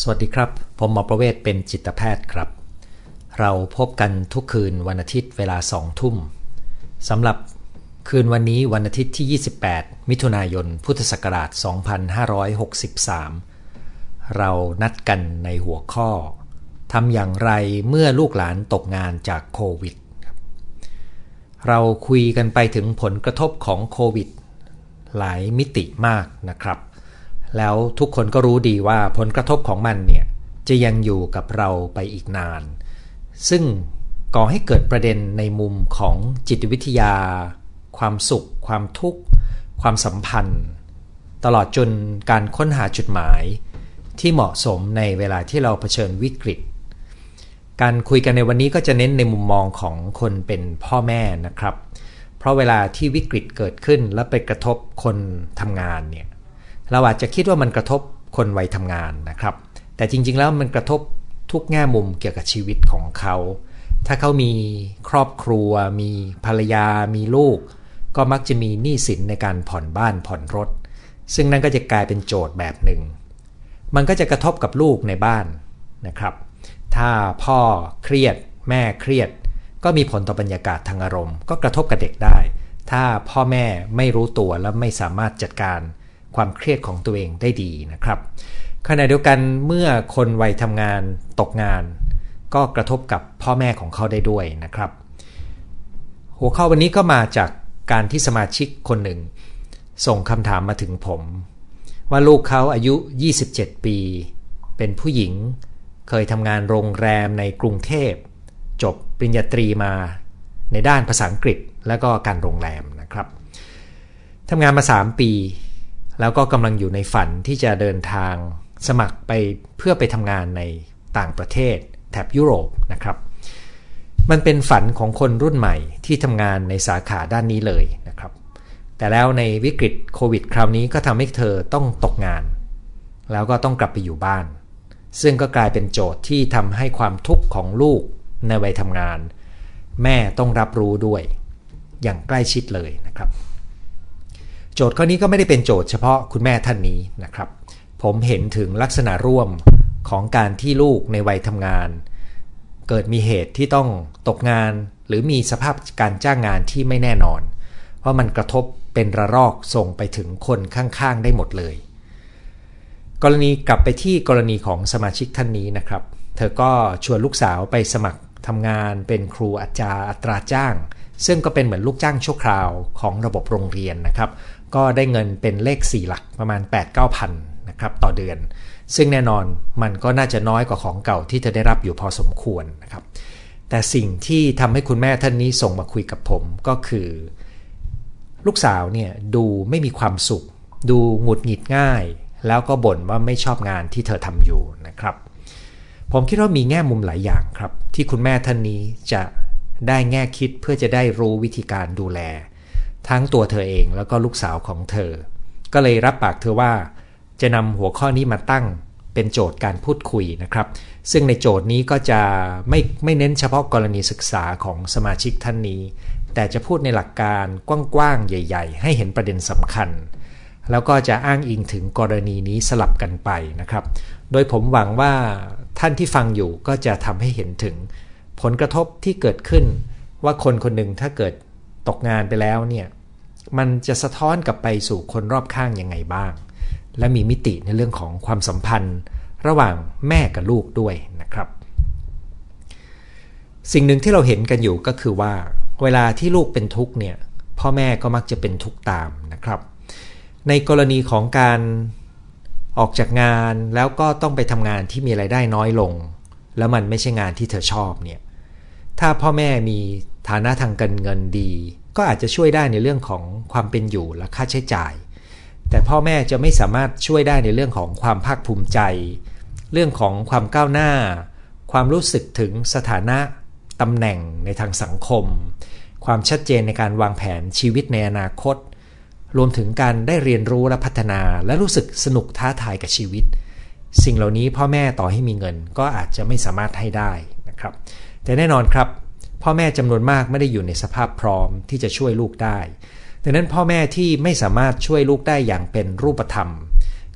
สวัสดีครับ ผมหมอประเวศเป็นจิตแพทย์ครับ เราพบกันทุกคืนวันอาทิตย์เวลาสองทุ่มสำหรับคืนวันนี้วันอาทิตย์ที่ 28 มิถุนายน พุทธศักราช 2563 เรานัดกันในหัวข้อทำอย่างไรเมื่อลูกหลานตกงานจากโควิด เราคุยกันไปถึงผลกระทบของโควิด หลายมิติมากนะครับ แล้วทุกคนก็รู้ดีว่าผลกระทบของมันเนี่ยจะยังอยู่กับเราไปอีกนาน ซึ่งก่อให้เกิดประเด็นในมุมของจิตวิทยา ความสุข ความทุกข์ ความสัมพันธ์ ตลอดจนการค้นหาจุดหมาย ที่เหมาะสมในเวลาที่เราเผชิญวิกฤต การคุยกันในวันนี้ก็จะเน้นในมุมมองของคนเป็นพ่อแม่นะครับ เพราะเวลาที่วิกฤตเกิดขึ้นและไปกระทบคนทำงานเนี่ย เราอาจจะคิดว่ามันกระทบคนวัยทำงานนะครับ แต่จริงๆแล้วมันกระทบทุกแง่มุมเกี่ยวกับชีวิตของเขา ถ้าเขามีครอบครัว มีภรรยา มีลูก ก็มักจะมีหนี้สินในการผ่อนบ้านผ่อนรถ ซึ่งนั่นก็จะกลายเป็นโจทย์แบบหนึ่ง มันก็จะกระทบกับลูกในบ้านนะครับ ถ้าพ่อเครียด แม่เครียด ก็มีผลต่อบรรยากาศทางอารมณ์ ก็กระทบกับเด็กได้ ถ้าพ่อแม่ไม่รู้ตัวและไม่สามารถจัดการ ความเครียดของตัวเองได้ดีนะครับ ขณะเดียวกันเมื่อคนวัยทำงานตกงาน ก็กระทบกับพ่อแม่ของเขาได้ด้วยนะครับ หัวข้อวันนี้ก็มาจากการที่สมาชิกคนหนึ่ง ส่งคำถามมาถึงผม ว่าลูกเขาอายุ 27 ปี เป็นผู้หญิง เคยทำงานโรงแรมในกรุงเทพ จบปริญญาตรีมาในด้านภาษาอังกฤษและก็การโรงแรมนะครับทำงานมา 3 ปี แล้วก็กำลังอยู่ในฝันที่จะเดินทางสมัครไปเพื่อไปทำงานในต่างประเทศแถบยุโรปนะครับ มันเป็นฝันของคนรุ่นใหม่ที่ทำงานในสาขาด้านนี้เลยนะครับ แต่แล้วในวิกฤตโควิดคราวนี้ก็ทำให้เธอต้องตกงาน แล้วก็ต้องกลับไปอยู่บ้าน ซึ่งก็กลายเป็นโจทย์ที่ทำให้ความทุกข์ของลูกในวัยทำงาน แม่ต้องรับรู้ด้วย อย่างใกล้ชิดเลยนะครับ โจทย์ข้อนี้ก็ไม่ได้เป็นโจทย์เฉพาะคุณแม่ท่านนี้นะครับ ผมเห็นถึงลักษณะร่วมของการที่ลูกในวัยทำงาน เกิดมีเหตุที่ต้องตกงานหรือมีสภาพการจ้างงานที่ไม่แน่นอน เพราะมันกระทบเป็นระลอกส่งไปถึงคนข้างๆได้หมดเลย กรณีกลับไปที่กรณีของสมาชิกท่านนี้นะครับ เธอก็ชวนลูกสาวไปสมัครทำงานเป็นครูอาจารย์อัตราจ้าง ซึ่งก็เป็นเหมือนลูกจ้างชั่วคราวของระบบโรงเรียนนะครับ ก็ได้เงินเป็นเลข 4 หลักประมาณ 8 9 0 0พันนะครับต่อเดือน ซึ่งแน่นอนมันก็น่าจะน้อยกว่าของเก่าที่เธอได้รับอยู่พอสมควรนะครับแต่สิ่งที่ทำให้คุณแม่ท่านนี้ส่งมาคุยกับผมก็คือ ลูกสาวเนี่ยดูไม่มีความสุข ดูหงุดหงิดง่าย แล้วก็บ่นว่าไม่ชอบงานที่เธอทำอยู่นะครับ ผมคิดว่ามีแง่มุมหลายอย่างครับ ที่คุณแม่ท่านนี้จะได้แง่คิดเพื่อจะได้รู้วิธีการดูแล ทั้งตัวเธอเองแล้วก็ลูกสาวของเธอ ก็เลยรับปากเธอว่า จะนำหัวข้อนี้มาตั้งเป็นโจทย์การพูดคุยนะครับ ซึ่งในโจทย์นี้ก็จะไม่ไม่เน้นเฉพาะกรณีศึกษาของสมาชิกท่านนี้ แต่จะพูดในหลักการกว้างๆใหญ่ ๆ ให้เห็นประเด็นสำคัญ แล้วก็จะอ้างอิงถึงกรณีนี้สลับกันไปนะครับ โดยผมหวังว่าท่านที่ฟังอยู่ก็จะทำให้เห็นถึง ผลกระทบที่เกิดขึ้นว่าคนคนหนึ่งถ้าเกิด ตกงานไปแล้วเนี่ยมันจะสะท้อนกลับไปสู่คนรอบข้างยังไงบ้าง และมีมิติในเรื่องของความสัมพันธ์ ระหว่างแม่กับลูกด้วยนะครับ สิ่งหนึ่งที่เราเห็นกันอยู่ก็คือว่า เวลาที่ลูกเป็นทุกข์เนี่ยพ่อแม่ก็มักจะเป็นทุกข์ตามนะครับ ในกรณีของการออกจากงานแล้วก็ต้องไปทำงานที่มีไรายได้น้อยลง แล้วมันไม่ใช่งานที่เธอชอบเนี่ยถ้าพ่อแม่มี ฐานะทางการเงินดี ก็อาจจะช่วยได้ในเรื่องของความเป็นอยู่และค่าใช้จ่าย แต่พ่อแม่จะไม่สามารถช่วยได้ในเรื่องของความภาคภูมิใจ เรื่องของความก้าวหน้า ความรู้สึกถึงสถานะตำแหน่งในทางสังคม ความชัดเจนในการวางแผนชีวิตในอนาคต รวมถึงการได้เรียนรู้และพัฒนาและรู้สึกสนุกท้าทายกับชีวิต สิ่งเหล่านี้พ่อแม่ต่อให้มีเงินก็อาจจะไม่สามารถให้ได้นะครับ แต่แน่นอนครับ พ่อแม่จำนวนมากไม่ได้อยู่ในสภาพพร้อมที่จะช่วยลูกได้ ดังนั้นพ่อแม่ที่ไม่สามารถช่วยลูกได้อย่างเป็นรูปธรรม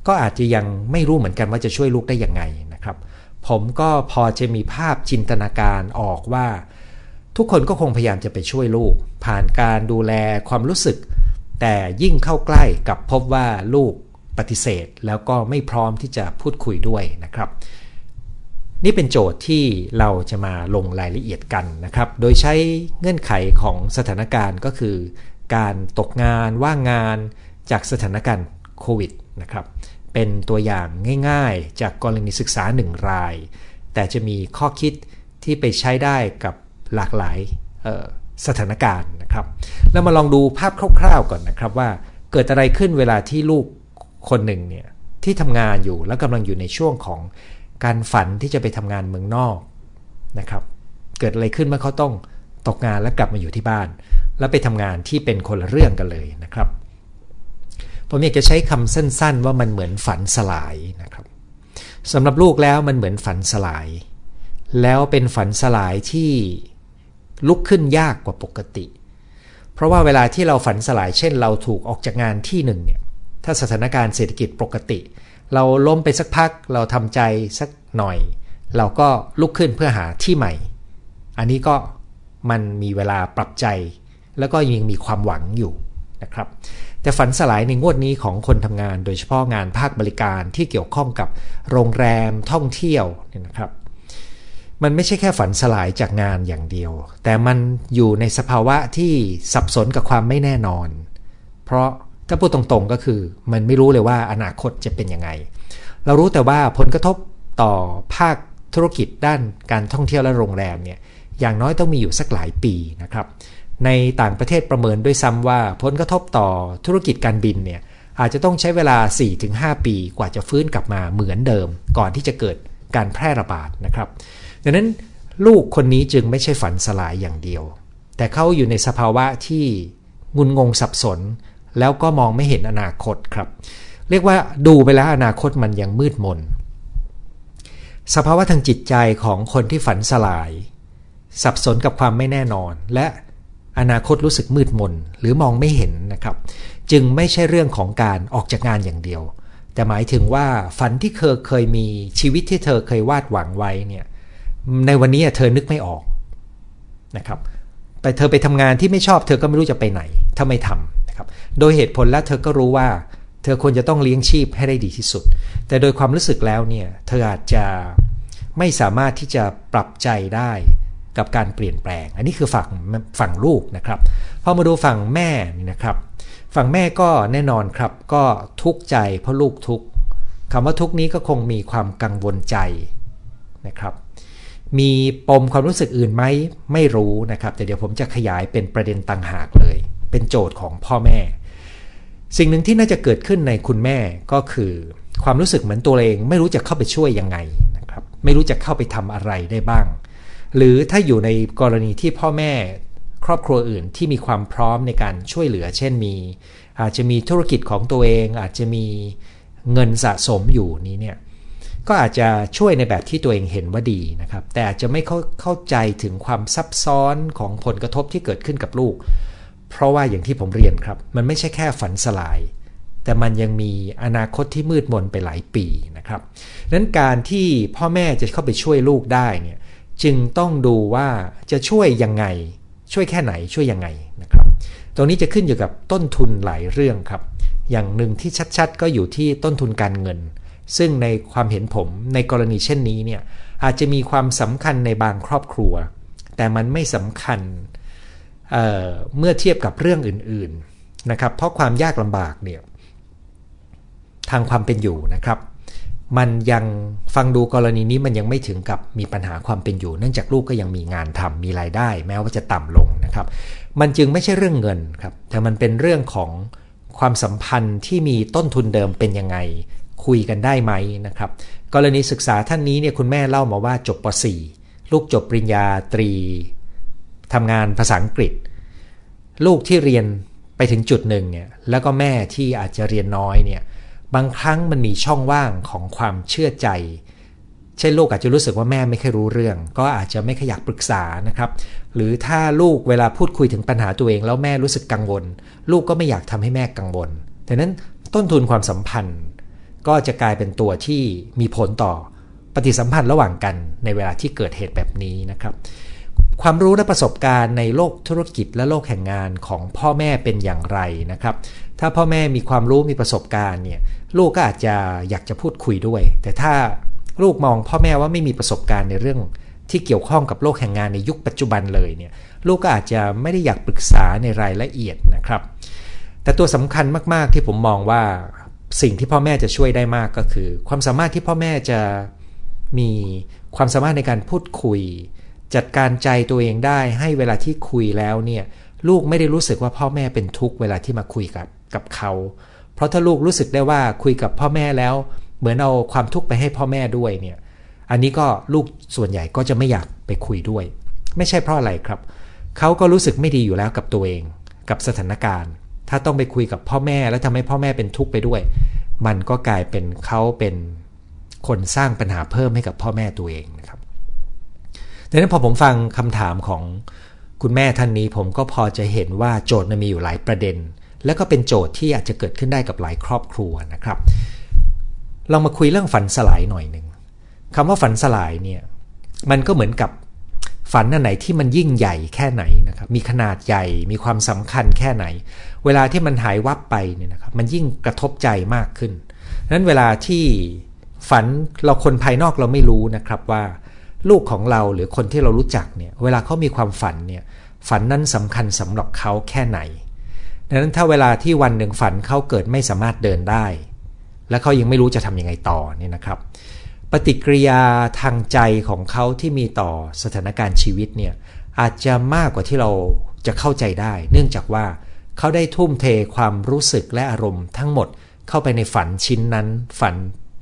ก็อาจจะยังไม่รู้เหมือนกันว่าจะช่วยลูกได้ยังไงนะครับ ผมก็พอจะมีภาพจินตนาการออกว่า ทุกคนก็คงพยายามจะไปช่วยลูก ผ่านการดูแลความรู้สึก แต่ยิ่งเข้าใกล้กับพบว่าลูกปฏิเสธ แล้วก็ไม่พร้อมที่จะพูดคุยด้วยนะครับ นี่เป็นโจทย์ที่เราจะมาลงรายละเอียดกันนะครับ โดยใช้เงื่อนไขของสถานการณ์ก็คือ การตกงานว่างงานจากสถานการณ์โควิดนะครับ เป็นตัวอย่างง่ายๆ จากกรณีศึกษาหนึ่งราย แต่จะมีข้อคิดที่ไปใช้ได้กับหลากหลายสถานการณ์นะครับแล้วมาลองดูภาพคร่าวๆก่อนนะครับว่าเกิดอะไรขึ้นเวลาที่ลูกคนหนึ่งเนี่ยที่ทำงานอยู่แล้วกำลังอยู่ในช่วงของ การฝันที่จะไปทำงานเมืองนอกนะครับ เกิดอะไรขึ้นเมื่อเขาต้องตกงานแล้วกลับมาอยู่ที่บ้าน แล้วไปทำงานที่เป็นคนละเรื่องกันเลยนะครับผมอยากจะใช้คำสั้น ๆ ว่ามันเหมือนฝันสลายนะครับสำหรับลูกแล้วมันเหมือนฝันสลาย แล้วเป็นฝันสลายที่ลุกขึ้นยากกว่าปกติ เพราะว่าเวลาที่เราฝันสลายเช่น เราถูกออกจากงานที่หนึ่งเนี่ยถ้าสถานการณ์เศรษฐกิจปกติ เราล้มไปสักพักเราทำใจสักหน่อย เราก็ลุกขึ้นเพื่อหาที่ใหม่ อันนี้ก็มันมีเวลาปรับใจ แล้วก็ยังมีความหวังอยู่นะครับ แต่ฝันสลายในงวดนี้ของคนทำงาน โดยเฉพาะงานภาคบริการที่เกี่ยวข้องกับโรงแรมท่องเที่ยวเนี่ยนะครับ มันไม่ใช่แค่ฝันสลายจากงานอย่างเดียว แต่มันอยู่ในสภาวะที่สับสนกับความไม่แน่นอน เพราะ ถ้าพูดตรงๆก็คือ มันไม่รู้เลยว่าอนาคตจะเป็นยังไง เรารู้แต่ว่าผลกระทบต่อภาคธุรกิจด้านการท่องเที่ยวและโรงแรมเนี่ยอย่างน้อยต้องมีอยู่สักหลายปีนะครับ ในต่างประเทศประเมินด้วยซ้ำว่าผลกระทบต่อธุรกิจการบินเนี่ยอาจจะต้องใช้เวลา 4-5 ปีกว่าจะฟื้นกลับมาเหมือนเดิม ก่อนที่จะเกิดการแพร่ระบาดนะครับดังนั้นลูกคนนี้จึงไม่ใช่ฝันสลายอย่างเดียว แต่เขาอยู่ในสภาวะที่งุนงงสับสน แล้วก็มองไม่เห็นอนาคตครับ เรียกว่าดูไปแล้วอนาคตมันยังมืดมน สภาวะทางจิตใจของคนที่ฝันสลาย สับสนกับความไม่แน่นอน และอนาคตรู้สึกมืดมน หรือมองไม่เห็นนะครับ จึงไม่ใช่เรื่องของการออกจากงานอย่างเดียว แต่หมายถึงว่าฝันที่เคยเคยมีชีวิตที่เธอเคยวาดหวังไว้เนี่ยในวันนี้เธอนึกไม่ออกนะครับไปเธอไปทำงานที่ไม่ชอบเธอก็ไม่รู้จะไปไหน ถ้าไม่ทำ ครับ โดยเหตุผลแล้วเธอก็รู้ว่า เธอควรจะต้องเลี้ยงชีพให้ได้ดีที่สุด แต่โดยความรู้สึกแล้วเนี่ยเธออาจจะไม่สามารถที่จะปรับใจได้กับการเปลี่ยนแปลง อันนี้คือฝั่งฝั่งลูกนะครับ พอมาดูฝั่งแม่นี่นะครับ ฝั่งแม่ก็แน่นอนครับก็ทุกข์ใจเพราะลูกทุกข์คำว่าทุกข์นี้ก็คงมีความกังวลใจนะครับ มีปมความรู้สึกอื่นไหมไม่รู้นะครับ แต่เดี๋ยวผมจะขยายเป็นประเด็นต่างหากเลย เป็นโจทย์ของพ่อแม่ สิ่งหนึ่งที่น่าจะเกิดขึ้นในคุณแม่ก็คือ ความรู้สึกเหมือนตัวเอง ไม่รู้จะเข้าไปช่วยยังไงนะครับไม่รู้จะเข้าไปทำอะไรได้บ้าง หรือถ้าอยู่ในกรณีที่พ่อแม่ครอบครัวอื่นที่มีความพร้อมในการช่วยเหลือ เช่นมี อาจจะมีธุรกิจของตัวเอง อาจจะมีเงินสะสมอยู่นี้เนี่ยก็อาจจะช่วยในแบบที่ตัวเองเห็นว่าดีนะครับ แต่อาจจะไม่เข้าเข้าใจถึงความซับซ้อนของผลกระทบที่เกิดขึ้นกับลูก เพราะว่าอย่างที่ผมเรียนครับ มันไม่ใช่แค่ฝันสลาย แต่มันยังมีอนาคตที่มืดมนไปหลายปีนะครับนั้นการที่พ่อแม่จะเข้าไปช่วยลูกได้เนี่ยจึงต้องดูว่าจะช่วยยังไง ช่วยแค่ไหนช่วยยังไงนะครับ ตรงนี้จะขึ้นอยู่กับต้นทุนหลายเรื่องครับ อย่างหนึ่งที่ชัดๆ ก็อยู่ที่ต้นทุนการเงิน ซึ่งในความเห็นผมในกรณีเช่นนี้เนี่ยอาจจะมีความสำคัญในบางครอบครัว แต่มันไม่สำคัญ เเมื่อเทียบกับเรื่องอื่นๆนะครับ เพราะความยากลำบากเนี่ยทางความเป็นอยู่นะครับ มันยังฟังดูกรณีนี้มันยังไม่ถึงกับมีปัญหาความเป็นอยู่ เนื่องจากลูกก็ยังมีงานทำมีรายได้ แม้ว่าจะต่ำลงนะครับ มันจึงไม่ใช่เรื่องเงินครับ แต่มันเป็นเรื่องของความสัมพันธ์ที่มีต้นทุนเดิมเป็นยังไง คุยกันได้ไหมนะครับ กรณีศึกษาท่านนี้เนี่ยคุณแม่เล่ามาว่าจบป .4 ลูกจบปริญญาตรี ทำงานภาษาอังกฤษ ลูกที่เรียนไปถึงจุดหนึ่งเนี่ยแล้วก็แม่ที่อาจจะเรียนน้อยเนี่ยบางครั้งมันมีช่องว่างของความเชื่อใจ เช่นลูกอาจจะรู้สึกว่าแม่ไม่ค่อยรู้เรื่อง ก็อาจจะไม่ขยักปรึกษานะครับ หรือถ้าลูกเวลาพูดคุยถึงปัญหาตัวเองแล้วแม่รู้สึกกังวล ลูกก็ไม่อยากทำให้แม่กังวลดังนั้นต้นทุนความสัมพันธ์ ก็จะกลายเป็นตัวที่มีผลต่อปฏิสัมพันธ์ระหว่างกันในเวลาที่เกิดเหตุแบบนี้นะครับ ความรู้และประสบการณ์ในโลกธุรกิจและโลกแห่งงานของพ่อแม่เป็นอย่างไรนะครับ ถ้าพ่อแม่มีความรู้มีประสบการณ์เนี่ยลูกก็อาจจะอยากจะพูดคุยด้วย แต่ถ้าลูกมองพ่อแม่ว่าไม่มีประสบการณ์ในเรื่องที่เกี่ยวข้องกับโลกแห่งงานในยุคปัจจุบันเลยเนี่ยลูกก็อาจจะไม่ได้อยากปรึกษาในรายละเอียดนะครับ แต่ตัวสำคัญมากๆที่ผมมองว่าสิ่งที่พ่อแม่จะช่วยได้มากก็คือ ความสามารถที่พ่อแม่จะมีความสามารถในการพูดคุย จัดการใจตัวเองได้ให้เวลาที่คุยแล้วเนี่ยลูกไม่ได้รู้สึกว่าพ่อแม่เป็นทุกเวลาที่มาคุยกับกับเขา เพราะถ้าลูกรู้สึกได้ว่าคุยกับพ่อแม่แล้ว เหมือนเอาความทุกข์ไปให้พ่อแม่ด้วยเนี่ยอันนี้ก็ลูกส่วนใหญ่ก็จะไม่อยากไปคุยด้วย ไม่ใช่เพราะอะไรครับ เขาก็รู้สึกไม่ดีอยู่แล้วกับตัวเอง กับสถานการณ์ ถ้าต้องไปคุยกับพ่อแม่แล้วทำให้พ่อแม่เป็นทุกข์ไปด้วย มันก็กลายเป็นเขาเป็นคนสร้างปัญหาเพิ่มให้กับพ่อแม่ตัวเองนะครับ ดังนั้นพอผมฟังคำถามของคุณแม่ท่านนี้ ผมก็พอจะเห็นว่าโจทย์มีอยู่หลายประเด็น แล้วก็เป็นโจทย์ที่อาจจะเกิดขึ้นได้กับหลายครอบครัวนะครับเรามาคุยเรื่องฝันสลายหน่อยหนึ่งคำว่าฝันสลายเนี่ยมันก็เหมือนกับฝันอันไหนที่มันยิ่งใหญ่แค่ไหนนะครับมีขนาดใหญ่มีความสำคัญแค่ไหน เวลาที่มันหายวับไปเนี่ยนะครับมันยิ่งกระทบใจมากขึ้นนั้นเวลาที่ฝันเราคนภายนอกเราไม่รู้นะครับว่า ลูกของเราหรือคนที่เรารู้จักเนี่ยเวลาเขามีความฝันเนี่ยฝันนั้นสำคัญสำหรับเขาแค่ไหนดังนั้นถ้าเวลาที่วันหนึ่งฝันเขาเกิดไม่สามารถเดินได้ และเขายังไม่รู้จะทำยังไงต่อเนี่ยนะครับ ปฏิกิริยาทางใจของเขาที่มีต่อสถานการณ์ชีวิตเนี่ยอาจจะมากกว่าที่เราจะเข้าใจได้ เนื่องจากว่าเขาได้ทุ่มเทความรู้สึกและอารมณ์ทั้งหมดเข้าไปในฝันชิ้นนั้นฝัน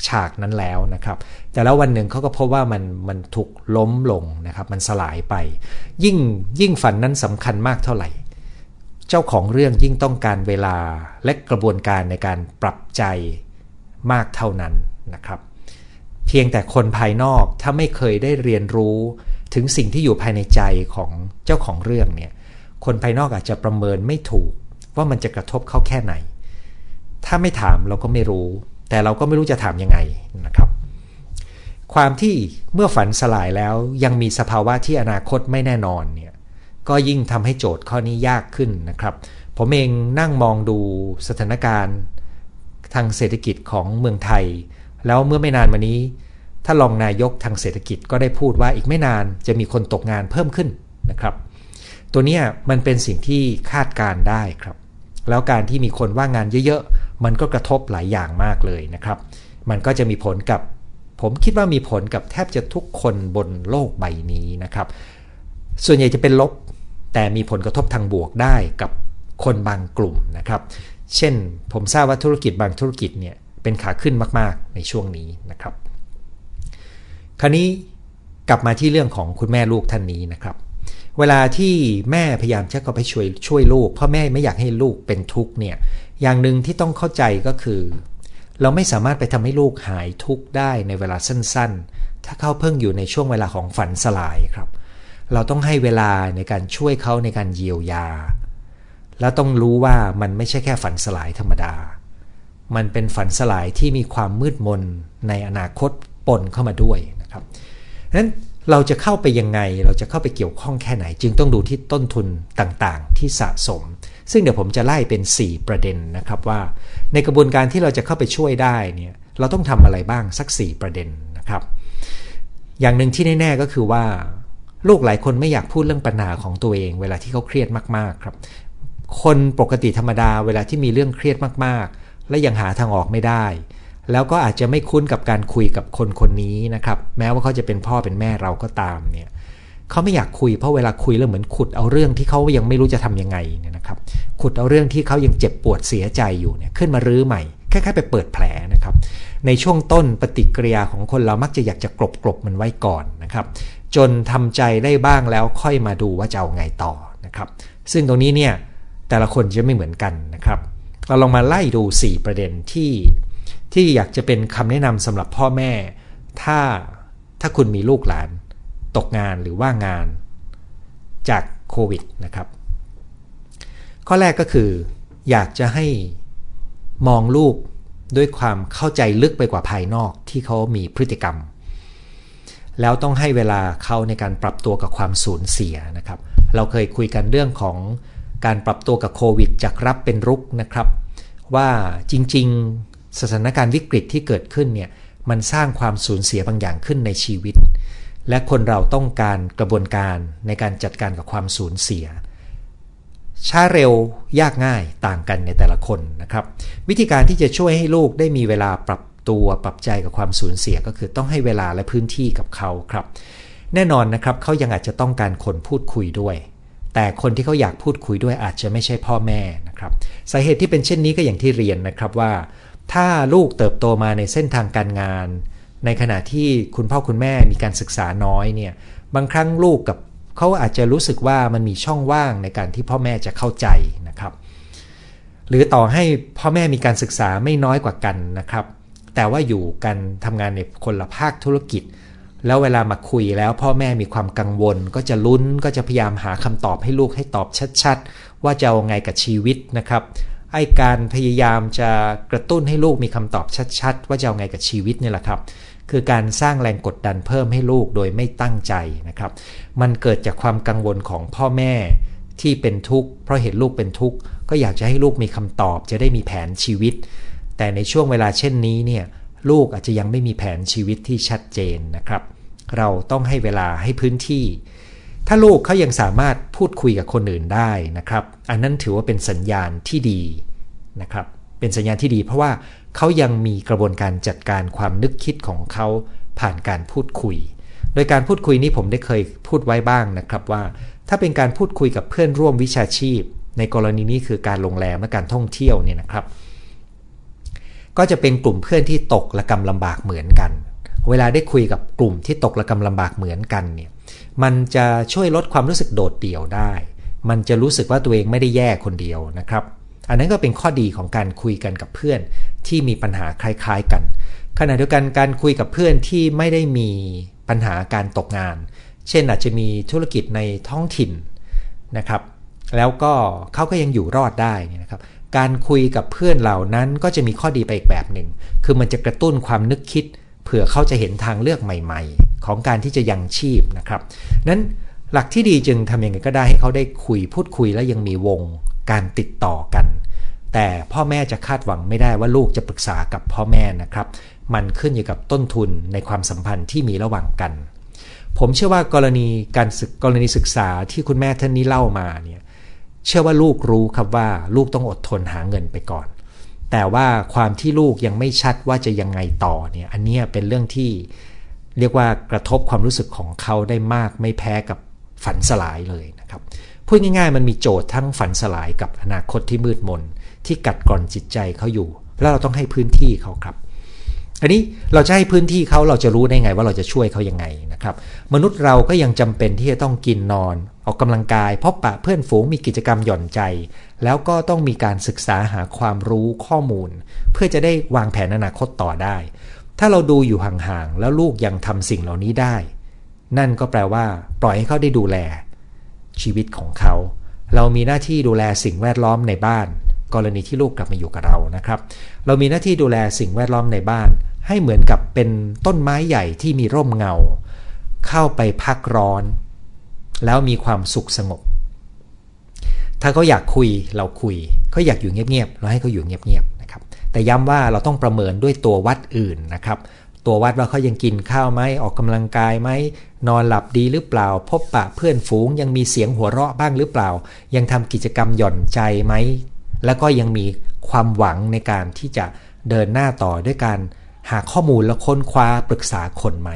ฉากนั้นแล้วนะครับ แต่แล้ววันหนึ่งเขาก็พบว่ามันมันถูกล้มลงนะครับ มันสลายไป ยิ่งยิ่งฝันนั้นสำคัญมากเท่าไหร่ เจ้าของเรื่องยิ่งต้องการเวลาและกระบวนการในการปรับใจมากเท่านั้นนะครับ เพียงแต่คนภายนอกถ้าไม่เคยได้เรียนรู้ถึงสิ่งที่อยู่ภายในใจของเจ้าของเรื่องเนี่ยคนภายนอกอาจจะประเมินไม่ถูกว่ามันจะกระทบเขาแค่ไหน ถ้าไม่ถามเราก็ไม่รู้ แต่เราก็ไม่รู้จะถามยังไงนะครับ ความที่เมื่อฝันสลายแล้วยังมีสภาวะที่อนาคตไม่แน่นอนเนี่ยก็ยิ่งทำให้โจทย์ข้อนี้ยากขึ้นนะครับ ผมเองนั่งมองดูสถานการณ์ทางเศรษฐกิจของเมืองไทย แล้วเมื่อไม่นานมานี้ ถ้ารองนายกทางเศรษฐกิจก็ได้พูดว่าอีกไม่นานจะมีคนตกงานเพิ่มขึ้นนะครับ ตัวนี้มันเป็นสิ่งที่คาดการได้ครับ แล้วการที่มีคนว่างงานเยอะๆ มันก็กระทบหลายอย่างมากเลยนะครับ มันก็จะมีผลกับ ผมคิดว่ามีผลกับแทบจะทุกคนบนโลกใบนี้นะครับ ส่วนใหญ่จะเป็นลบ แต่มีผลกระทบทางบวกได้กับคนบางกลุ่มนะครับ เช่นผมทราบว่าธุรกิจบางธุรกิจเนี่ยเป็นขาขึ้นมาก ๆ ในช่วงนี้นะครับ คราวนี้กลับมาที่เรื่องของคุณแม่ลูกท่านนี้นะครับ เวลาที่แม่พยายามจะเข้าไปช่วยช่วยลูกเพราะแม่ไม่อยากให้ลูกเป็นทุกข์เนี่ยอย่างหนึ่งที่ต้องเข้าใจก็คือ เราไม่สามารถไปทำให้ลูกหายทุกข์ได้ในเวลาสั้นๆ ถ้าเขาเพิ่งอยู่ในช่วงเวลาของฝันสลายครับ เราต้องให้เวลาในการช่วยเขาในการเยียวยา แล้วต้องรู้ว่ามันไม่ใช่แค่ฝันสลายธรรมดา มันเป็นฝันสลายที่มีความมืดมนในอนาคตปนเข้ามาด้วยนะครับนั้นเราจะเข้าไปยังไง เราจะเข้าไปเกี่ยวข้องแค่ไหน จึงต้องดูที่ต้นทุนต่างๆ ที่สะสม ซึ่งเดี๋ยวผมจะไล่เป็น 4 ประเด็นนะครับว่า ในกระบวนการที่เราจะเข้าไปช่วยได้เนี่ยเราต้องทำอะไรบ้างสัก 4 ประเด็นนะครับ อย่างหนึ่งที่แน่ๆก็คือว่าลูกหลายคนไม่อยากพูดเรื่องปัญหาของตัวเอง เวลาที่เขาเครียดมากๆครับ คนปกติธรรมดาเวลาที่มีเรื่องเครียดมากๆ และยังหาทางออกไม่ได้ แล้วก็อาจจะไม่คุ้นกับการคุยกับคนคนนี้นะครับ แม้ว่าเขาจะเป็นพ่อเป็นแม่เราก็ตามเนี่ย เขาไม่อยากคุยเพราะเวลาคุยแล้วเหมือนขุดเอาเรื่องที่เขายังไม่รู้จะทํำยังไงเนี่ยนะครับ ขุดเอาเรื่องที่เขายังเจ็บปวดเสียใจอยู่เนี่ยขึ้นมารื้อใหม่คล้ายๆไปเปิดแผลนะครับ ในช่วงต้นปฏิกิริยาของคนเรามักจะอยากจะกลบกลบมันไว้ก่อนนะครับ จนทำใจได้บ้างแล้วค่อยมาดูว่าจะเอาไงต่อนะครับ ซึ่งตรงนี้เนี่ยแต่ละคนจะไม่เหมือนกันนะครับ เราลองมาไล่ดู 4 ประเด็นที่ที่อยากจะเป็นคำแนะนำสำหรับพ่อแม่ ถ้าถ้าคุณมีลูกหลาน ตกงานหรือว่างงานจากโควิดนะครับ ข้อแรกก็คือ อยากจะให้มองลูกด้วยความเข้าใจลึกไปกว่าภายนอกที่เขามีพฤติกรรม แล้วต้องให้เวลาเขาในการปรับตัวกับความสูญเสียนะครับ เราเคยคุยกันเรื่องของการปรับตัวกับโควิดจากรับเป็นรุกนะครับ ว่าจริงๆ สถานการณ์วิกฤตที่เกิดขึ้นเนี่ยมันสร้างความสูญเสียบางอย่างขึ้นในชีวิต และคนเราต้องการกระบวนการในการจัดการกับความสูญเสีย ช้าเร็วยากง่ายต่างกันในแต่ละคนนะครับ วิธีการที่จะช่วยให้ลูกได้มีเวลาปรับตัวปรับใจกับความสูญเสียก็คือต้องให้เวลาและพื้นที่กับเขาครับ แน่นอนนะครับเขายังอาจจะต้องการคนพูดคุยด้วย แต่คนที่เขาอยากพูดคุยด้วยอาจจะไม่ใช่พ่อแม่นะครับสาเหตุที่เป็นเช่นนี้ก็อย่างที่เรียนนะครับว่า ถ้าลูกเติบโตมาในเส้นทางการงาน ในขณะที่คุณพ่อคุณแม่มีการศึกษาน้อยเนี่ยบางครั้งลูกกับเขาอาจจะรู้สึกว่ามันมีช่องว่างในการที่พ่อแม่จะเข้าใจนะครับ หรือต่อให้พ่อแม่มีการศึกษาไม่น้อยกว่ากันนะครับ แต่ว่าอยู่กันทำงานในคนละภาคธุรกิจ แล้วเวลามาคุยแล้วพ่อแม่มีความกังวล ก็จะลุ้นก็จะพยายามหาคำตอบให้ลูกให้ตอบชัด ๆ ว่าจะเอาไงกับชีวิตนะครับไอการพยายามจะกระตุ้นให้ลูกมีคำตอบชัด ๆ ว่าจะเอาไงกับชีวิตนี่แหละครับ คือการสร้างแรงกดดันเพิ่มให้ลูกโดยไม่ตั้งใจนะครับ มันเกิดจากความกังวลของพ่อแม่ที่เป็นทุกข์เพราะเห็นลูกเป็นทุกข์ก็อยากจะให้ลูกมีคำตอบจะได้มีแผนชีวิต แต่ในช่วงเวลาเช่นนี้เนี่ยลูกอาจจะยังไม่มีแผนชีวิตที่ชัดเจนนะครับ เราต้องให้เวลาให้พื้นที่ ถ้าลูกเขายังสามารถพูดคุยกับคนอื่นได้นะครับ อันนั้นถือว่าเป็นสัญญาณที่ดีนะครับ เป็นสัญญาณที่ดี เพราะว่าเขายังมีกระบวนการจัดการความนึกคิดของเขาผ่านการพูดคุย โดยการพูดคุยนี้ผมได้เคยพูดไว้บ้างนะครับว่า ถ้าเป็นการพูดคุยกับเพื่อนร่วมวิชาชีพ ในกรณีนี้คือการโรงแรมและการท่องเที่ยวเนี่ยนะครับ ก็จะเป็นกลุ่มเพื่อนที่ตกระกำลำบากเหมือนกัน เวลาได้คุยกับกลุ่มที่ตกระกำลำบากเหมือนกันเนี่ยมันจะช่วยลดความรู้สึกโดดเดี่ยวได้ มันจะรู้สึกว่าตัวเองไม่ได้แย่คนเดียวนะครับ อันนั้นก็เป็นข้อดีของการคุยกันกับเพื่อนที่มีปัญหาคล้ายๆกัน ขณะเดียวกันการคุยกับเพื่อนที่ไม่ได้มีปัญหาการตกงาน เช่นอาจจะมีธุรกิจในท้องถิ่นนะครับ แล้วก็เขาก็ยังอยู่รอดได้นะครับ การคุยกับเพื่อนเหล่านั้นก็จะมีข้อดีไปอีกแบบหนึ่ง คือมันจะกระตุ้นความนึกคิด เผื่อเขาจะเห็นทางเลือกใหม่ ๆ ของการที่จะยังชีพนะครับ นั้นหลักที่ดีจึงทำยังไงก็ได้ให้เขาได้คุยพูดคุยและยังมีวง การติดต่อกัน แต่พ่อแม่จะคาดหวังไม่ได้ว่าลูกจะปรึกษากับพ่อแม่นะครับ มันขึ้นอยู่กับต้นทุนในความสัมพันธ์ที่มีระหว่างกัน ผมเชื่อว่ากรณีการศึกกรณีศึกษาที่คุณแม่ท่านนี้เล่ามาเนี่ยเชื่อว่าลูกรู้ครับว่าลูกต้องอดทนหาเงินไปก่อน แต่ว่าความที่ลูกยังไม่ชัดว่าจะยังไงต่อเนี่ยอันนี้เป็นเรื่องที่เรียกว่ากระทบความรู้สึกของเขาได้มากไม่แพ้กับฝันสลายเลยนะครับ พูดง่ายๆ มันมีโจทย์ทั้งฝันสลายกับอนาคตที่มืดมน ที่กัดกร่อนจิตใจเขาอยู่ แล้วเราต้องให้พื้นที่เขาครับ อันนี้เราจะให้พื้นที่เขาเราจะรู้ได้ไงว่าเราจะช่วยเขายังไงนะครับ มนุษย์เราก็ยังจำเป็นที่จะต้องกินนอน ออกกำลังกายพบปะเพื่อนฝูงมีกิจกรรมหย่อนใจ แล้วก็ต้องมีการศึกษาหาความรู้ข้อมูล เพื่อจะได้วางแผนอนาคตต่อได้ ถ้าเราดูอยู่ห่างๆแล้วลูกยังทำสิ่งเหล่านี้ได้ นั่นก็แปลว่า ปล่อยให้เขาได้ดูแล ชีวิตของเขา เรามีหน้าที่ดูแลสิ่งแวดล้อมในบ้าน กรณีที่ลูกกลับมาอยู่กับเรานะครับ เรามีหน้าที่ดูแลสิ่งแวดล้อมในบ้าน ให้เหมือนกับเป็นต้นไม้ใหญ่ที่มีร่มเงา เข้าไปพักร้อน แล้วมีความสุขสงบ ถ้าเขาอยากคุยเราคุยเขาอยากอยู่เงียบๆเราให้เขาอยู่เงียบๆนะครับแต่ย้ำว่าเราต้องประเมินด้วยตัววัดอื่นนะครับ ตัววัดว่าเขายังกินข้าวไหมออกกำลังกายไหมนอนหลับดีหรือเปล่า พบปะเพื่อนฝูงยังมีเสียงหัวเราะบ้างหรือเปล่า ยังทำกิจกรรมหย่อนใจไหมแล้วก็ยังมีความหวังในการที่จะเดินหน้าต่อด้วยการหาข้อมูลแล้วค้นคว้าปรึกษาคนไหม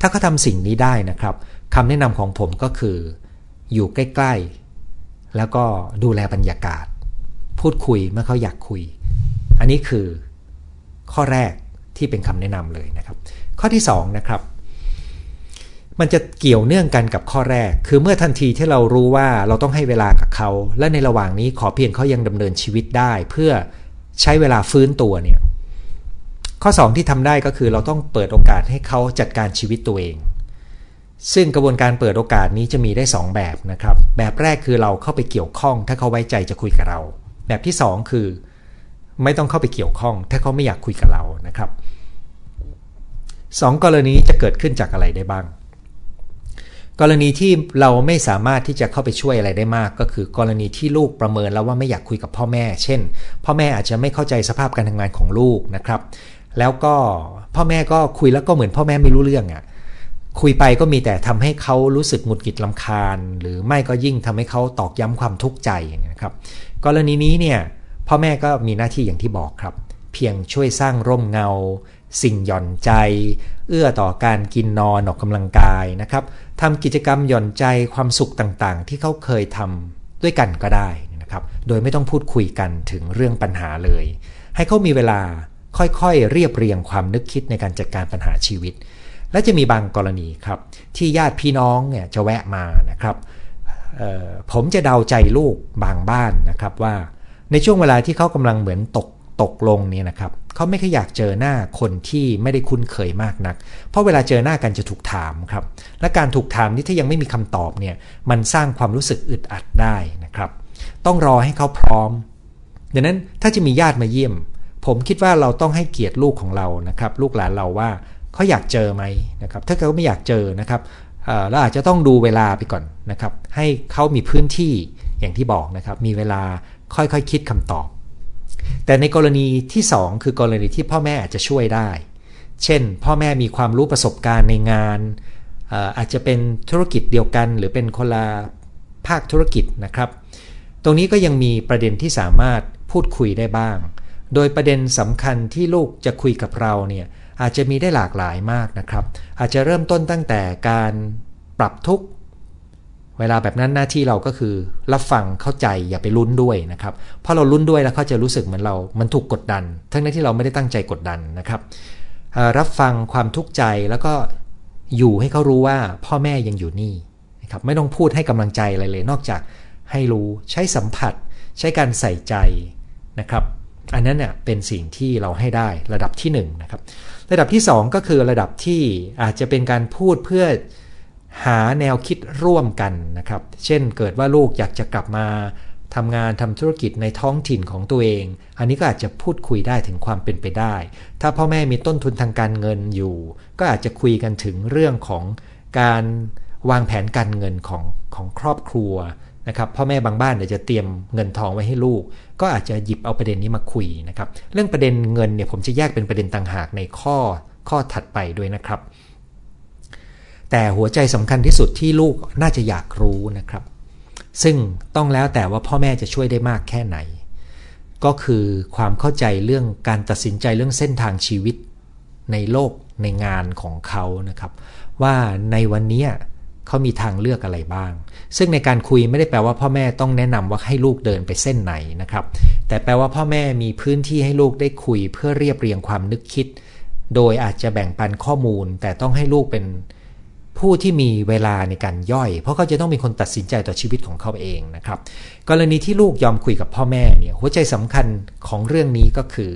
ถ้าเขาทำสิ่งนี้ได้นะครับคำแนะนำของผมก็คือ อยู่ใกล้ ๆ แล้วก็ดูแลบรรยากาศ พูดคุยเมื่อเขาอยากคุย อันนี้คือ ข้อแรก ที่เป็นคำแนะนำเลยนะครับ ข้อที่2นะครับมันจะเกี่ยวเนื่องกันกับข้อแรก คือเมื่อทันทีที่เรารู้ว่าเราต้องให้เวลากับเขา และในระหว่างนี้ขอเพียงเขายังดำเนินชีวิตได้ เพื่อใช้เวลาฟื้นตัวเนี่ยข้อ 2 ที่ทำได้ก็คือเราต้องเปิดโอกาสให้เขาจัดการชีวิตตัวเอง ซึ่งกระบวนการเปิดโอกาสนี้จะมีได้ 2 แบบนะครับ แบบแรกคือเราเข้าไปเกี่ยวข้องถ้าเขาไว้ใจจะคุยกับเรา แบบที่ 2 คือ ไม่ต้องเข้าไปเกี่ยวข้อง ถ้าเขาไม่อยากคุยกับเรานะครับสองกรณีจะเกิดขึ้นจากอะไรได้บ้าง กรณีที่เราไม่สามารถที่จะเข้าไปช่วยอะไรได้มาก ก็คือกรณีที่ลูกประเมินแล้วว่าไม่อยากคุยกับพ่อแม่ เช่น พ่อแม่อาจจะไม่เข้าใจสภาพการทำงานของลูกนะครับ แล้วก็พ่อแม่ก็คุยแล้วก็เหมือนพ่อแม่ไม่รู้เรื่องอะ่ะคุยไปก็มีแต่ทำให้เขารู้สึกหงุดหงิดลำคาญ หรือไม่ก็ยิ่งทำให้เขาตอกย้ำความทุกข์ใจนะครับ กรณีนี้เนี่ย พ่อแม่ก็มีหน้าที่อย่างที่บอกครับ เพียงช่วยสร้างร่มเงา สิ่งหย่อนใจ เอื้อต่อการกินนอนออกกำลังกายนะครับทำกิจกรรมหย่อนใจความสุขต่างๆ ที่เขาเคยทำด้วยกันก็ได้นะครับ โดยไม่ต้องพูดคุยกันถึงเรื่องปัญหาเลย ให้เขามีเวลาค่อยๆ เรียบเรียงความนึกคิดในการจัดการปัญหาชีวิต และจะมีบางกรณีครับ ที่ญาติพี่น้องเนี่ยจะแวะมานะครับผมจะเดาใจลูกบางบ้านนะครับว่า ในช่วงเวลาที่เขากำลังเหมือนตกตกลงเนี่ยนะครับเขาไม่ค่อยอยากเจอหน้าคนที่ไม่ได้คุ้นเคยมากนัก เพราะเวลาเจอหน้ากันจะถูกถามครับและการถูกถามนี่ถ้ายังไม่มีคำตอบเนี่ยมันสร้างความรู้สึกอึดอัดได้นะครับ ต้องรอให้เขาพร้อมดังนั้นถ้าจะมีญาติมาเยี่ยม ผมคิดว่าเราต้องให้เกียรติลูกของเรานะครับ ลูกหลานเราว่าเขาอยากเจอไหมนะครับ ถ้าเขาไม่อยากเจอนะครับเราอาจจะต้องดูเวลาไปก่อนนะครับ ให้เขามีพื้นที่อย่างที่บอกนะครับ มีเวลา ค่อยๆคคิดคำตอบ แต่ในกรณีที่ 2 คือกรณีที่พ่อแม่อาจจะช่วยได้ เช่น พ่อแม่มีความรู้ประสบการณ์ในงานอาจจะเป็นธุรกิจเดียวกันหรือเป็นคนละภาคธุรกิจนะครับ ตรงนี้ก็ยังมีประเด็นที่สามารถพูดคุยได้บ้าง โดยประเด็นสำคัญที่ลูกจะคุยกับเราเนี่ยอาจจะมีได้หลากหลายมากนะครับ อาจจะเริ่มต้นตั้งแต่การปรับทุกข์ เวลาแบบนั้นหน้าที่เราก็คือ รับฟังเข้าใจอย่าไปลุ้นด้วยนะครับเพราะเราลุ้นด้วยแล้วเขาจะรู้สึกเหมือนเรา มันถูกกดดัน ทั้งนั้นที่เราไม่ได้ตั้งใจกดดันนะครับรับฟังความทุกข์ใจแล้วก็อยู่ให้เขารู้ว่าพ่อแม่ยังอยู่นี่นะครับไม่ต้องพูดให้กำลังใจอะไรเลย นอกจากให้รู้ใช้สัมผัส ใช้การใส่ใจนะครับอันนั้นเนี่ยเป็นสิ่งที่เราให้ได้ระดับที่1นนะครับระดับที่ 2 ก็คือระดับที่อาจจะเป็นการพูดเพื่อ หาแนวคิดร่วมกันนะครับ เช่นเกิดว่าลูกอยากจะกลับมาทำงานทำธุรกิจในท้องถิ่นของตัวเอง อันนี้ก็อาจจะพูดคุยได้ถึงความเป็นไปได้ ถ้าพ่อแม่มีต้นทุนทางการเงินอยู่ ก็อาจจะคุยกันถึงเรื่องของการวางแผนการเงินของของครอบครัวนะครับพ่อแม่บางบ้านเดี๋ยวจะเตรียมเงินทองไว้ให้ลูก ก็อาจจะหยิบเอาประเด็นนี้มาคุยนะครับ เรื่องประเด็นเงินเนี่ยผมจะแยกเป็นประเด็นต่างหากในข้อข้อถัดไปด้วยนะครับ แต่หัวใจสำคัญที่สุดที่ลูกน่าจะอยากรู้นะครับ ซึ่งต้องแล้วแต่ว่าพ่อแม่จะช่วยได้มากแค่ไหน ก็คือความเข้าใจเรื่องการตัดสินใจเรื่องเส้นทางชีวิต ในโลกในงานของเขานะครับ ว่าในวันนี้เขามีทางเลือกอะไรบ้าง ซึ่งในการคุยไม่ได้แปลว่าพ่อแม่ต้องแนะนำว่าให้ลูกเดินไปเส้นไหนนะครับ แต่แปลว่าพ่อแม่มีพื้นที่ให้ลูกได้คุยเพื่อเรียบเรียงความนึกคิด โดยอาจจะแบ่งปันข้อมูล แต่ต้องให้ลูกเป็น ผู้ที่มีเวลาในการย่อย เพราะเขาจะต้องมีคนตัดสินใจต่อชีวิตของเขาเองนะครับ กรณีที่ลูกยอมคุยกับพ่อแม่เนี่ยหัวใจสำคัญของเรื่องนี้ก็คือ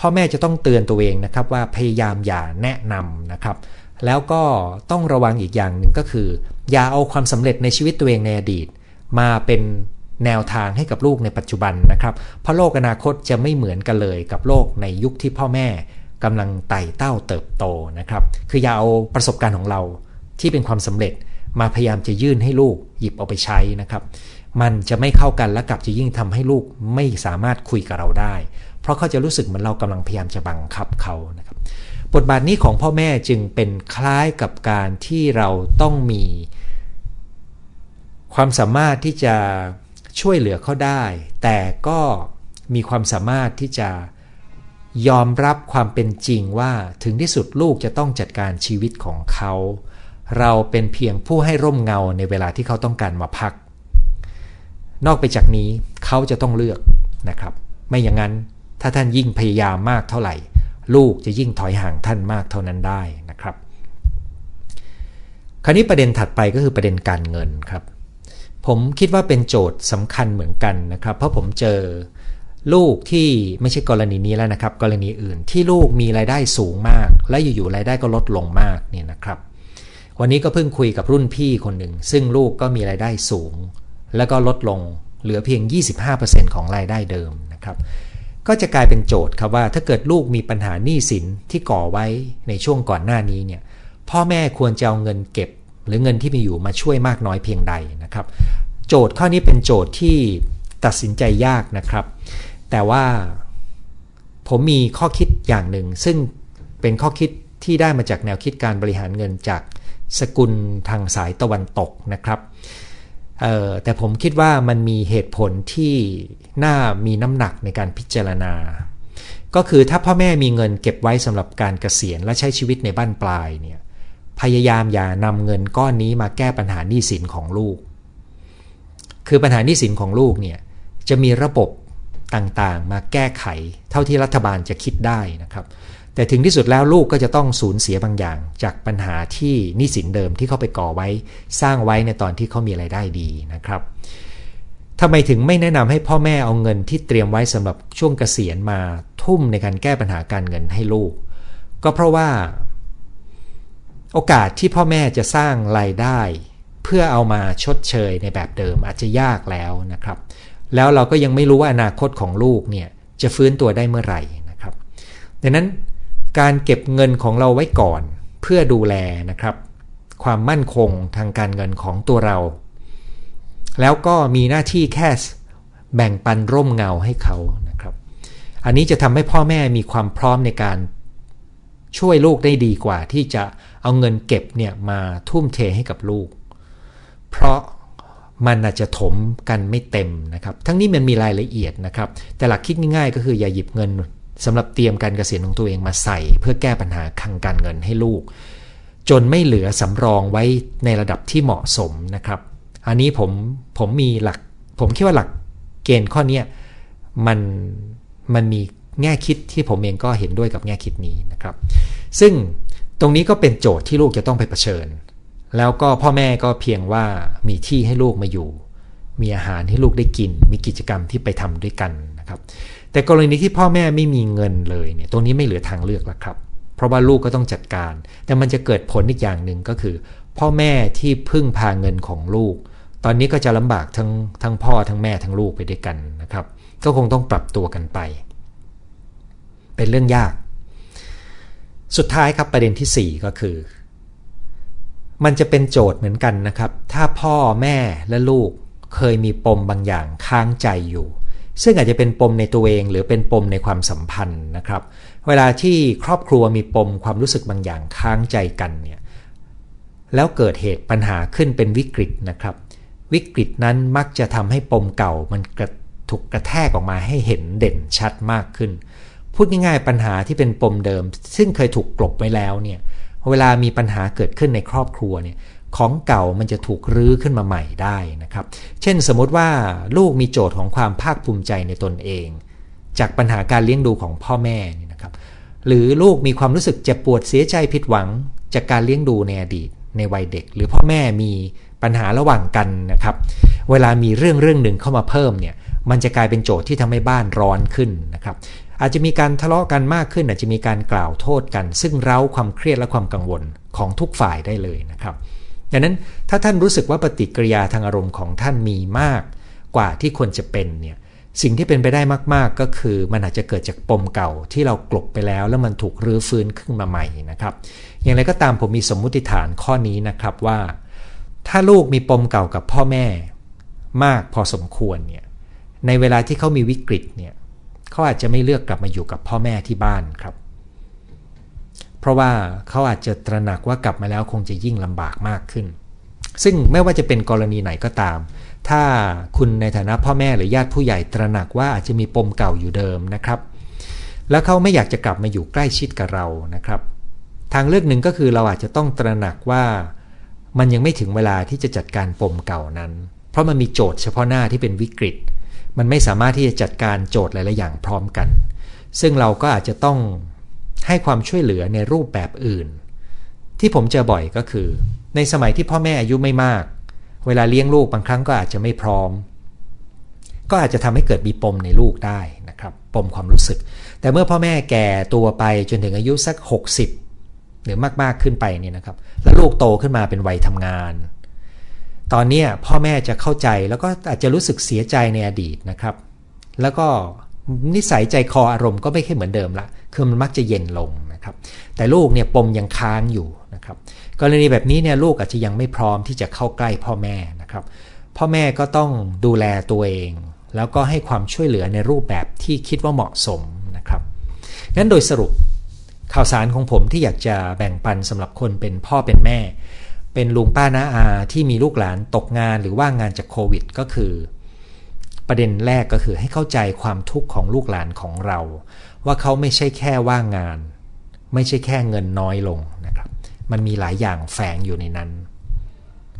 พ่อแม่จะต้องเตือนตัวเองนะครับว่าพยายามอย่าแนะนำนะครับ แล้วก็ต้องระวังอีกอย่างหนึ่งก็คือ อย่าเอาความสำเร็จในชีวิตตัวเองในอดีต มาเป็นแนวทางให้กับลูกในปัจจุบันนะครับ เพราะโลกอนาคตจะไม่เหมือนกันเลยกับโลกในยุคที่พ่อแม่กำลังไต่เต้าเติบโตนะครับ คืออย่าเอาประสบการณ์ของเรา ที่เป็นความสำเร็จมาพยายามจะยื่นให้ลูกหยิบเอาไปใช้นะครับ มันจะไม่เข้ากันและกลับจะยิ่งทำให้ลูกไม่สามารถคุยกับเราได้ เพราะเขาจะรู้สึกเหมือนเรากำลังพยายามจะบังคับเขานะครับ บทบาทนี้ของพ่อแม่จึงเป็นคล้ายกับการที่เราต้องมี ความสามารถที่จะช่วยเหลือเขาได้ แต่ก็มีความสามารถที่จะยอมรับความเป็นจริงว่าถึงที่สุดลูกจะต้องจัดการชีวิตของเขา เราเป็นเพียงผู้ให้ร่มเงาในเวลาที่เขาต้องการมาพัก นอกไปจากนี้เขาจะต้องเลือกนะครับ ไม่อย่างนั้นถ้าท่านยิ่งพยายามมากเท่าไหร่ ลูกจะยิ่งถอยห่างท่านมากเท่านั้นได้นะครับ คราวนี้ประเด็นถัดไปก็คือประเด็นการเงินครับ ผมคิดว่าเป็นโจทย์สำคัญเหมือนกันนะครับ เพราะผมเจอลูกที่ไม่ใช่กรณีนี้แล้วนะครับ กรณีอื่นที่ลูกมีรายได้สูงมาก และอยู่ๆรายได้ก็ลดลงมากเนี่ยนะครับ วันนี้ก็เพิ่งคุยกับรุ่นพี่คนหนึ่ง ซึ่งลูกก็มีรายได้สูง แล้วก็ลดลงเหลือเพียง 25%ของรายได้เดิมนะครับ ก็จะกลายเป็นโจทย์ครับว่าถ้าเกิดลูกมีปัญหาหนี้สินที่ก่อไว้ในช่วงก่อนหน้านี้เนี่ยพ่อแม่ควรจะเอาเงินเก็บ หรือเงินที่มีอยู่มาช่วยมากน้อยเพียงใดนะครับ โจทย์ข้อนี้เป็นโจทย์ที่ตัดสินใจยากนะครับ แต่ว่าผมมีข้อคิดอย่างหนึ่ง ซึ่งเป็นข้อคิดที่ได้มาจากแนวคิดการบริหารเงินจาก สกุลทางสายตะวันตกนะครับแต่ผมคิดว่ามันมีเหตุผลที่น่ามีน้ำหนักในการพิจารณา ก็คือถ้าพ่อแม่มีเงินเก็บไว้สำหรับการเกษียณและใช้ชีวิตในบ้านปลายเนี่ยพยายามอย่านำเงินก้อนนี้มาแก้ปัญหาหนี้สินของลูก คือปัญหาหนี้สินของลูกเนี่ยจะมีระบบต่างๆ มาแก้ไขเท่าที่รัฐบาลจะคิดได้นะครับ แต่ถึงที่สุดแล้วลูกก็จะต้องสูญเสียบางอย่าง จากปัญหาที่หนี้สินเดิมที่เขาไปก่อไว้สร้างไว้ในตอนที่เขามีไรายได้ดีนะครับทำไมถึงไม่แนะนำให้พ่อแม่เอาเงินที่เตรียมไว้สำหรับช่วงเกษียณมาทุ่มในการแก้ปัญหาการเงินให้ลูก ก็เพราะว่า โอกาสที่พ่อแม่จะสร้างรายได้ เพื่อเอามาชดเชยในแบบเดิมอาจจะยากแล้วนะครับ แล้วเราก็ยังไม่รู้ว่าอนาคตของลูกเนี่ยจะฟื้นตัวได้เมื่อไหร่นะครับ ดังนั้น การเก็บเงินของเราไว้ก่อน เพื่อดูแลนะครับ ความมั่นคงทางการเงินของตัวเรา แล้วก็มีหน้าที่แค่แบ่งปันร่มเงาให้เขานะครับ อันนี้จะทำให้พ่อแม่มีความพร้อมในการช่วยลูกได้ดีกว่าที่จะเอาเงินเก็บเนี่ยมาทุ่มเทให้กับลูก เพราะมันอาจจะถมกันไม่เต็มนะครับ ทั้งนี้มันมีรายละเอียดนะครับ แต่หลักคิดง่ายๆ ก็คืออย่าหยิบเงิน สำหรับเตรียมการเกษียณของตัวเองมาใส่ เพื่อแก้ปัญหาคังการเงินให้ลูก จนไม่เหลือสำรองไว้ในระดับที่เหมาะสมนะครับ อันนี้ผมผมมีหลัก ผมคิดว่าหลักเกณฑ์ข้อนี้มันมันมีแง่คิดที่ผมเองก็เห็นด้วยกับแง่คิดนี้นะครับ ซึ่งตรงนี้ก็เป็นโจทย์ที่ลูกจะต้องไปเผชิญ แล้วก็พ่อแม่ก็เพียงว่ามีที่ให้ลูกมาอยู่ มีอาหารให้ลูกได้กิน มีกิจกรรมที่ไปทำด้วยกันนะครับ แต่กรณีที่พ่อแม่ไม่มีเงินเลยเนี่ยตรงนี้ไม่เหลือทางเลือกแล้วครับ เพราะว่าลูกก็ต้องจัดการ แต่มันจะเกิดผลอีกอย่างหนึ่งก็คือ พ่อแม่ที่พึ่งพาเงินของลูก ตอนนี้ก็จะลำบากทั้งทั้งพ่อทั้งแม่ทั้งลูกไปด้วยกันนะครับ ก็คงต้องปรับตัวกันไป เป็นเรื่องยาก สุดท้ายครับประเด็นที่ 4 ก็คือมันจะเป็นโจทย์เหมือนกันนะครับ ถ้าพ่อแม่และลูกเคยมีปมบางอย่างค้างใจอยู่ ซึ่งอาจจะเป็นปมในตัวเองหรือเป็นปมในความสัมพันธ์นะครับ เวลาที่ครอบครัวมีปมความรู้สึกบางอย่างค้างใจกันเนี่ยแล้วเกิดเหตุปัญหาขึ้นเป็นวิกฤตนะครับ วิกฤตนั้นมักจะทำให้ปมเก่ามันกระถูกกระแทกออกมาให้เห็นเด่นชัดมากขึ้น พูดง่ายๆปัญหาที่เป็นปมเดิม ซึ่งเคยถูกกลบไว้แล้วเนี่ยเวลามีปัญหาเกิดขึ้นในครอบครัวเนี่ย ของเก่ามันจะถูกรื้อขึ้นมาใหม่ได้นะครับ เช่นสมมติว่าลูกมีโจทย์ของความภาคภูมิใจในตนเอง จากปัญหาการเลี้ยงดูของพ่อแม่นี่นะครับ หรือลูกมีความรู้สึกเจ็บปวดเสียใจผิดหวัง จากการเลี้ยงดูในอดีตในวัยเด็ก หรือพ่อแม่มีปัญหาระหว่างกันนะครับ เวลามีเรื่องเรื่องหนึ่งเข้ามาเพิ่มเนี่ยมันจะกลายเป็นโจทย์ที่ทำให้บ้านร้อนขึ้นนะครับ อาจจะมีการทะเลาะกันมากขึ้น อาจจะมีการกล่าวโทษกัน ซึ่งเร้าความเครียดและความกังวลของทุกฝ่ายได้เลยนะครับ ดังนั้นถ้าท่านรู้สึกว่าปฏิกิริยาทางอารมณ์ของท่านมีมากกว่าที่ควรจะเป็นเนี่ยสิ่งที่เป็นไปได้มากๆ ก็คือมันอาจจะเกิดจากปมเก่าที่เรากลบไปแล้ว แล้วมันถูกรื้อฟื้นขึ้นมาใหม่นะครับ อย่างไรก็ตามผมมีสมมุติฐานข้อนี้นะครับว่า ถ้าลูกมีปมเก่ากับพ่อแม่ มากพอสมควรเนี่ยในเวลาที่เขามีวิกฤตเนี่ยเขาอาจจะไม่เลือกกลับมาอยู่กับพ่อแม่ที่บ้านครับ เพราะว่าเขาอาจจะตระหนักว่ากลับมาแล้วคงจะยิ่งลำบากมากขึ้น ซึ่งไม่ว่าจะเป็นกรณีไหนก็ตาม ถ้าคุณในฐานะพ่อแม่หรือญาติผู้ใหญ่ตระหนักว่าอาจจะมีปมเก่าอยู่เดิมนะครับ แล้วเขาไม่อยากจะกลับมาอยู่ใกล้ชิดกับเรานะครับ ทางเลือกหนึ่งก็คือเราอาจจะต้องตระหนักว่ามันยังไม่ถึงเวลาที่จะจัดการปมเก่านั้น เพราะมันมีโจทย์เฉพาะหน้าที่เป็นวิกฤต มันไม่สามารถที่จะจัดการโจทย์หลายๆอย่างพร้อมกัน ซึ่งเราก็อาจจะต้อง ให้ความช่วยเหลือในรูปแบบอื่น ที่ผมเจอบ่อยก็คือ ในสมัยที่พ่อแม่อายุไม่มาก เวลาเลี้ยงลูกบางครั้งก็อาจจะไม่พร้อม ก็อาจจะทำให้เกิดมีปมในลูกได้นะครับ ปมความรู้สึก แต่เมื่อพ่อแม่แก่ตัวไปจนถึงอายุสัก 60 หรือมากๆขึ้นไปเนี่ยนะครับ แล้วลูกโตขึ้นมาเป็นวัยทำงาน ตอนนี้พ่อแม่จะเข้าใจแล้วก็อาจจะรู้สึกเสียใจในอดีตนะครับ แล้วก็ นิสัยใจคออารมณ์ก็ไม่ค่อยเหมือนเดิมละคือมันมักจะเย็นลงนะครับ แต่ลูกเนี่ยปมยังค้างอยู่นะครับกรณีแบบนี้เนี่ยลูกอาจจะยังไม่พร้อมที่จะเข้าใกล้พ่อแม่นะครับ พ่อแม่ก็ต้องดูแลตัวเอง แล้วก็ให้ความช่วยเหลือในรูปแบบที่คิดว่าเหมาะสมนะครับงั้นโดยสรุปข่าวสารของผมที่อยากจะแบ่งปันสำหรับคนเป็นพ่อเป็นแม่ เป็นลุงป้าน้าอาที่มีลูกหลานตกงานหรือว่างงานจากโควิด ก็คือ ประเด็นแรกก็คือให้เข้าใจความทุกข์ของลูกหลานของเรา ว่าเขาไม่ใช่แค่ว่างงาน ไม่ใช่แค่เงินน้อยลงนะครับ มันมีหลายอย่างแฝงอยู่ในนั้น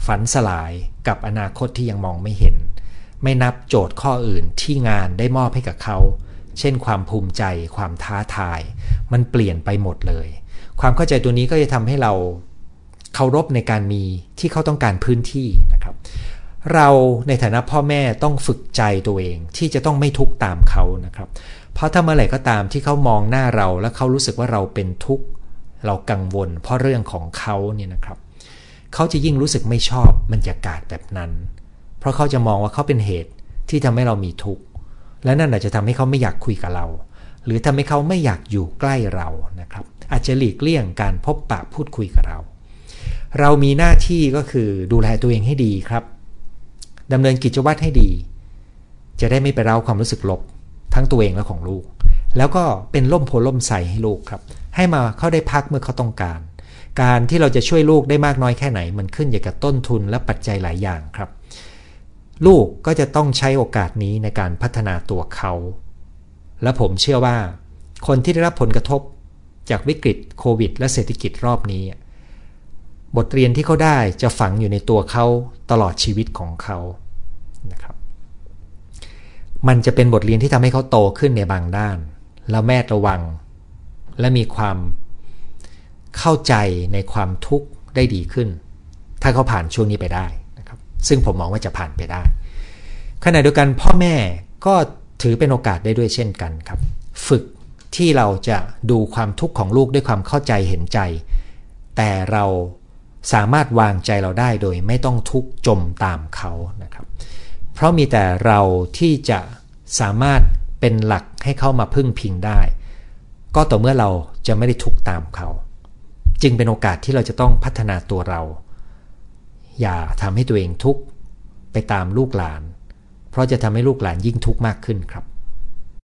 ฝันสลายกับอนาคตที่ยังมองไม่เห็น ไม่นับโจทย์ข้ออื่นที่งานได้มอบให้กับเขา เช่น ความภูมิใจ ความท้าทาย มันเปลี่ยนไปหมดเลย ความเข้าใจตัวนี้ก็จะทำให้เราเคารพในการมีที่เขาต้องการพื้นที่นะครับ เราในฐานะพ่อแม่ต้องฝึกใจตัวเอง ที่จะต้องไม่ทุกข์ตามเขานะครับ เพราะถ้าเมื่อไหร่ก็ตามที่เขามองหน้าเราแล้วเขารู้สึกว่าเราเป็นทุกข์เรากังวล เพราะเรื่องของเขาเนี่ยนะครับเขาจะยิ่งรู้สึกไม่ชอบบรรยากาศแบบนั้น เพราะเขาจะมองว่าเขาเป็นเหตุที่ทำให้เรามีทุกข์และนั่นอาจจะทำให้เขาไม่อยากคุยกับเรา หรือทำให้เขาไม่อยากอยู่ใกล้เรานะครับ อาจจะหลีกเลี่ยงการพบปะพูดคุยกับเรา เรามีหน้าที่ก็คือดูแลตัวเองให้ดีครับ ดำเนินกิจวัตรให้ดี จะได้ไม่ไปเล่าความรู้สึกลบ ทั้งตัวเองและของลูก แล้วก็เป็นล่มโพล่มใสให้ลูกครับ ให้มาเขาได้พักเมื่อเขาต้องการ การที่เราจะช่วยลูกได้มากน้อยแค่ไหน มันขึ้นอยู่กับต้นทุนและปัจจัยหลายอย่างครับ ลูกก็จะต้องใช้โอกาสนี้ในการพัฒนาตัวเขา และผมเชื่อว่า คนที่ได้รับผลกระทบ จากวิกฤตโควิด และเศรษฐกิจรอบนี้ บทเรียนที่เขาได้จะฝังอยู่ในตัวเขาตลอดชีวิตของเขานะครับ มันจะเป็นบทเรียนที่ทำให้เขาโตขึ้นในบางด้าน แล้วแม่ระวัง และมีความเข้าใจในความทุกข์ได้ดีขึ้น ถ้าเขาผ่านช่วงนี้ไปได้นะครับ ซึ่งผมมองว่าจะผ่านไปได้ขณะเดียวกันพ่อแม่ก็ถือเป็นโอกาสได้ด้วยเช่นกันครับ ฝึกที่เราจะดูความทุกข์ของลูกด้วยความเข้าใจเห็นใจ แต่เรา สามารถวางใจเราได้โดยไม่ต้องทุกข์จมตามเขานะครับ เพราะมีแต่เราที่จะสามารถเป็นหลักให้เข้ามาพึ่งพิงได้ ก็ต่อเมื่อเราจะไม่ได้ทุกข์ตามเขา จึงเป็นโอกาสที่เราจะต้องพัฒนาตัวเรา อย่าทำให้ตัวเองทุกข์ไปตามลูกหลาน เพราะจะทำให้ลูกหลานยิ่งทุกข์มากขึ้นครับ